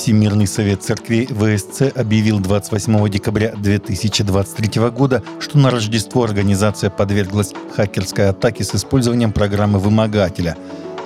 Всемирный совет церквей ВСЦ объявил 28 декабря 2023 года, что на Рождество организация подверглась хакерской атаке с использованием программы вымогателя.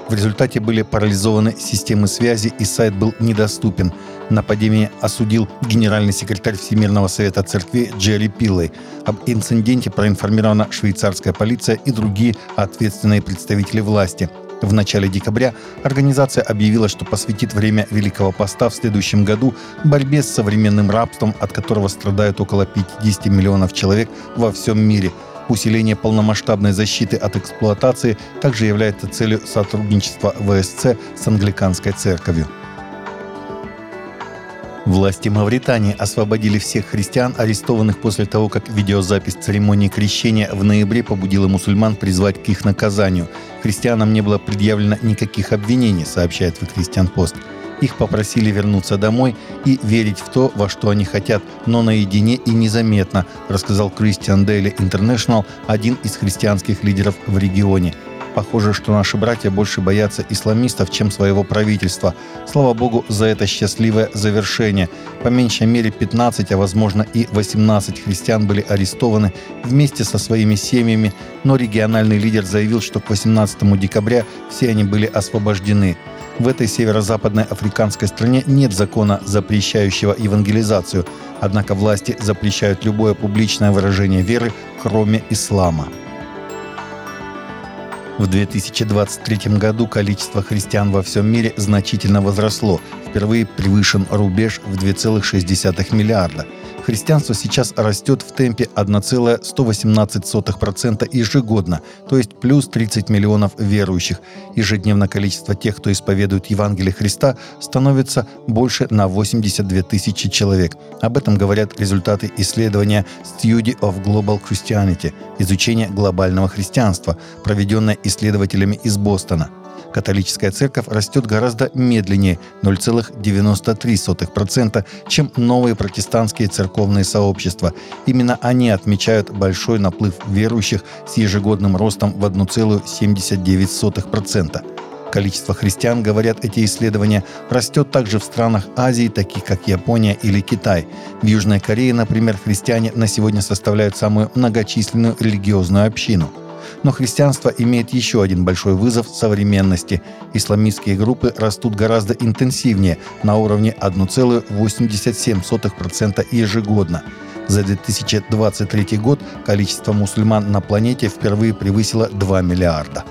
В результате были парализованы системы связи и сайт был недоступен. Нападение осудил генеральный секретарь Всемирного совета церкви Джерри Пиллей. Об инциденте проинформирована швейцарская полиция и другие ответственные представители власти – в начале декабря организация объявила, что посвятит время Великого Поста в следующем году борьбе с современным рабством, от которого страдают около 50 миллионов человек во всем мире. Усиление полномасштабной защиты от эксплуатации также является целью сотрудничества ВСЦ с англиканской церковью. Власти Мавритании освободили всех христиан, арестованных после того, как видеозапись церемонии крещения в ноябре побудила мусульман призвать к их наказанию. Христианам не было предъявлено никаких обвинений, сообщает The Christian Post. Их попросили вернуться домой и верить в то, во что они хотят, но наедине и незаметно, рассказал Christian Daily International, один из христианских лидеров в регионе – Похоже, что наши братья больше боятся исламистов, чем своего правительства. Слава богу за это счастливое завершение. По меньшей мере 15, а возможно и 18 христиан были арестованы вместе со своими семьями, но региональный лидер заявил, что к 18 декабря все они были освобождены. В этой северо-западной африканской стране нет закона, запрещающего евангелизацию, однако власти запрещают любое публичное выражение веры, кроме ислама. В 2023 году количество христиан во всем мире значительно возросло, впервые превышен рубеж в 2,6 миллиарда – Христианство сейчас растет в темпе 1,118% ежегодно, то есть плюс 30 миллионов верующих. Ежедневно количество тех, кто исповедует Евангелие Христа, становится больше на 82 тысячи человек. Об этом говорят результаты исследования Study of Global Christianity – изучение глобального христианства, проведенное исследователями из Бостона – католическая церковь растет гораздо медленнее 0,93%, чем новые протестантские церковные сообщества. Именно они отмечают большой наплыв верующих с ежегодным ростом в 1,79%. Количество христиан, говорят эти исследования, растет также в странах Азии, таких как Япония или Китай. В Южной Корее, например, христиане на сегодня составляют самую многочисленную религиозную общину – но христианство имеет еще один большой вызов современности. Исламистские группы растут гораздо интенсивнее, на уровне 1,87% ежегодно. За 2023 год количество мусульман на планете впервые превысило 2 миллиарда.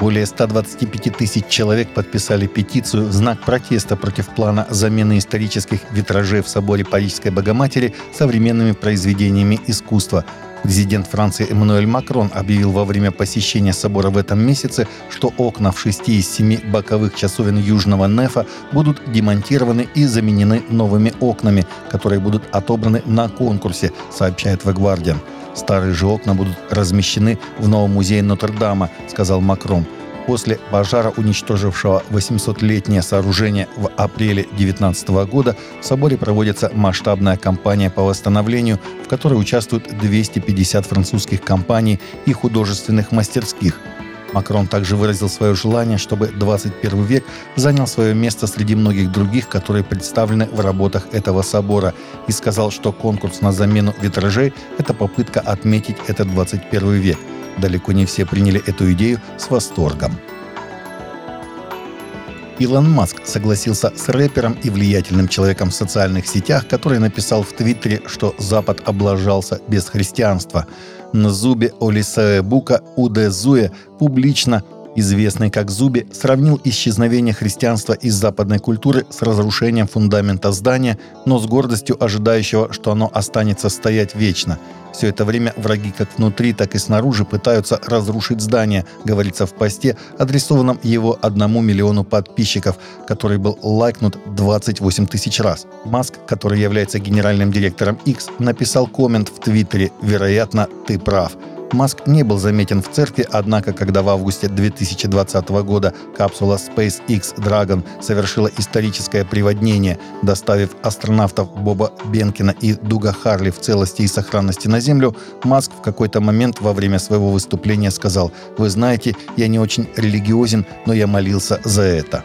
Более 125 тысяч человек подписали петицию в знак протеста против плана замены исторических витражей в соборе Парижской Богоматери современными произведениями искусства. Президент Франции Эммануэль Макрон объявил во время посещения собора в этом месяце, что окна в шести из семи боковых часовен Южного Нефа будут демонтированы и заменены новыми окнами, которые будут отобраны на конкурсе, сообщает The. Старые же окна будут размещены в новом музее Нотр-Дама, сказал Макрон. После пожара, уничтожившего 800-летнее сооружение в апреле 2019 года, в соборе проводится масштабная кампания по восстановлению, в которой участвуют 250 французских компаний и художественных мастерских. Макрон также выразил свое желание, чтобы 21 век занял свое место среди многих других, которые представлены в работах этого собора, и сказал, что конкурс на замену витражей – это попытка отметить этот 21 век – Далеко не все приняли эту идею с восторгом. Илон Маск согласился с рэпером и влиятельным человеком в социальных сетях, который написал в Твиттере, что Запад облажался без христианства. Нзубе Олисаебука Удезуе публично известный как Зуби, сравнил исчезновение христианства из западной культуры с разрушением фундамента здания, но с гордостью ожидающего, что оно останется стоять вечно. Все это время враги как внутри, так и снаружи пытаются разрушить здание, говорится в посте, адресованном его одному миллиону подписчиков, который был лайкнут 28 тысяч раз. Маск, который является генеральным директором X, написал коммент в Твиттере «Вероятно, ты прав». Маск не был заметен в церкви, однако, когда в августе 2020 года капсула SpaceX Dragon совершила историческое приводнение, доставив астронавтов Боба Бенкина и Дуга Харли в целости и сохранности на Землю, Маск в какой-то момент во время своего выступления сказал «Вы знаете, я не очень религиозен, но я молился за это».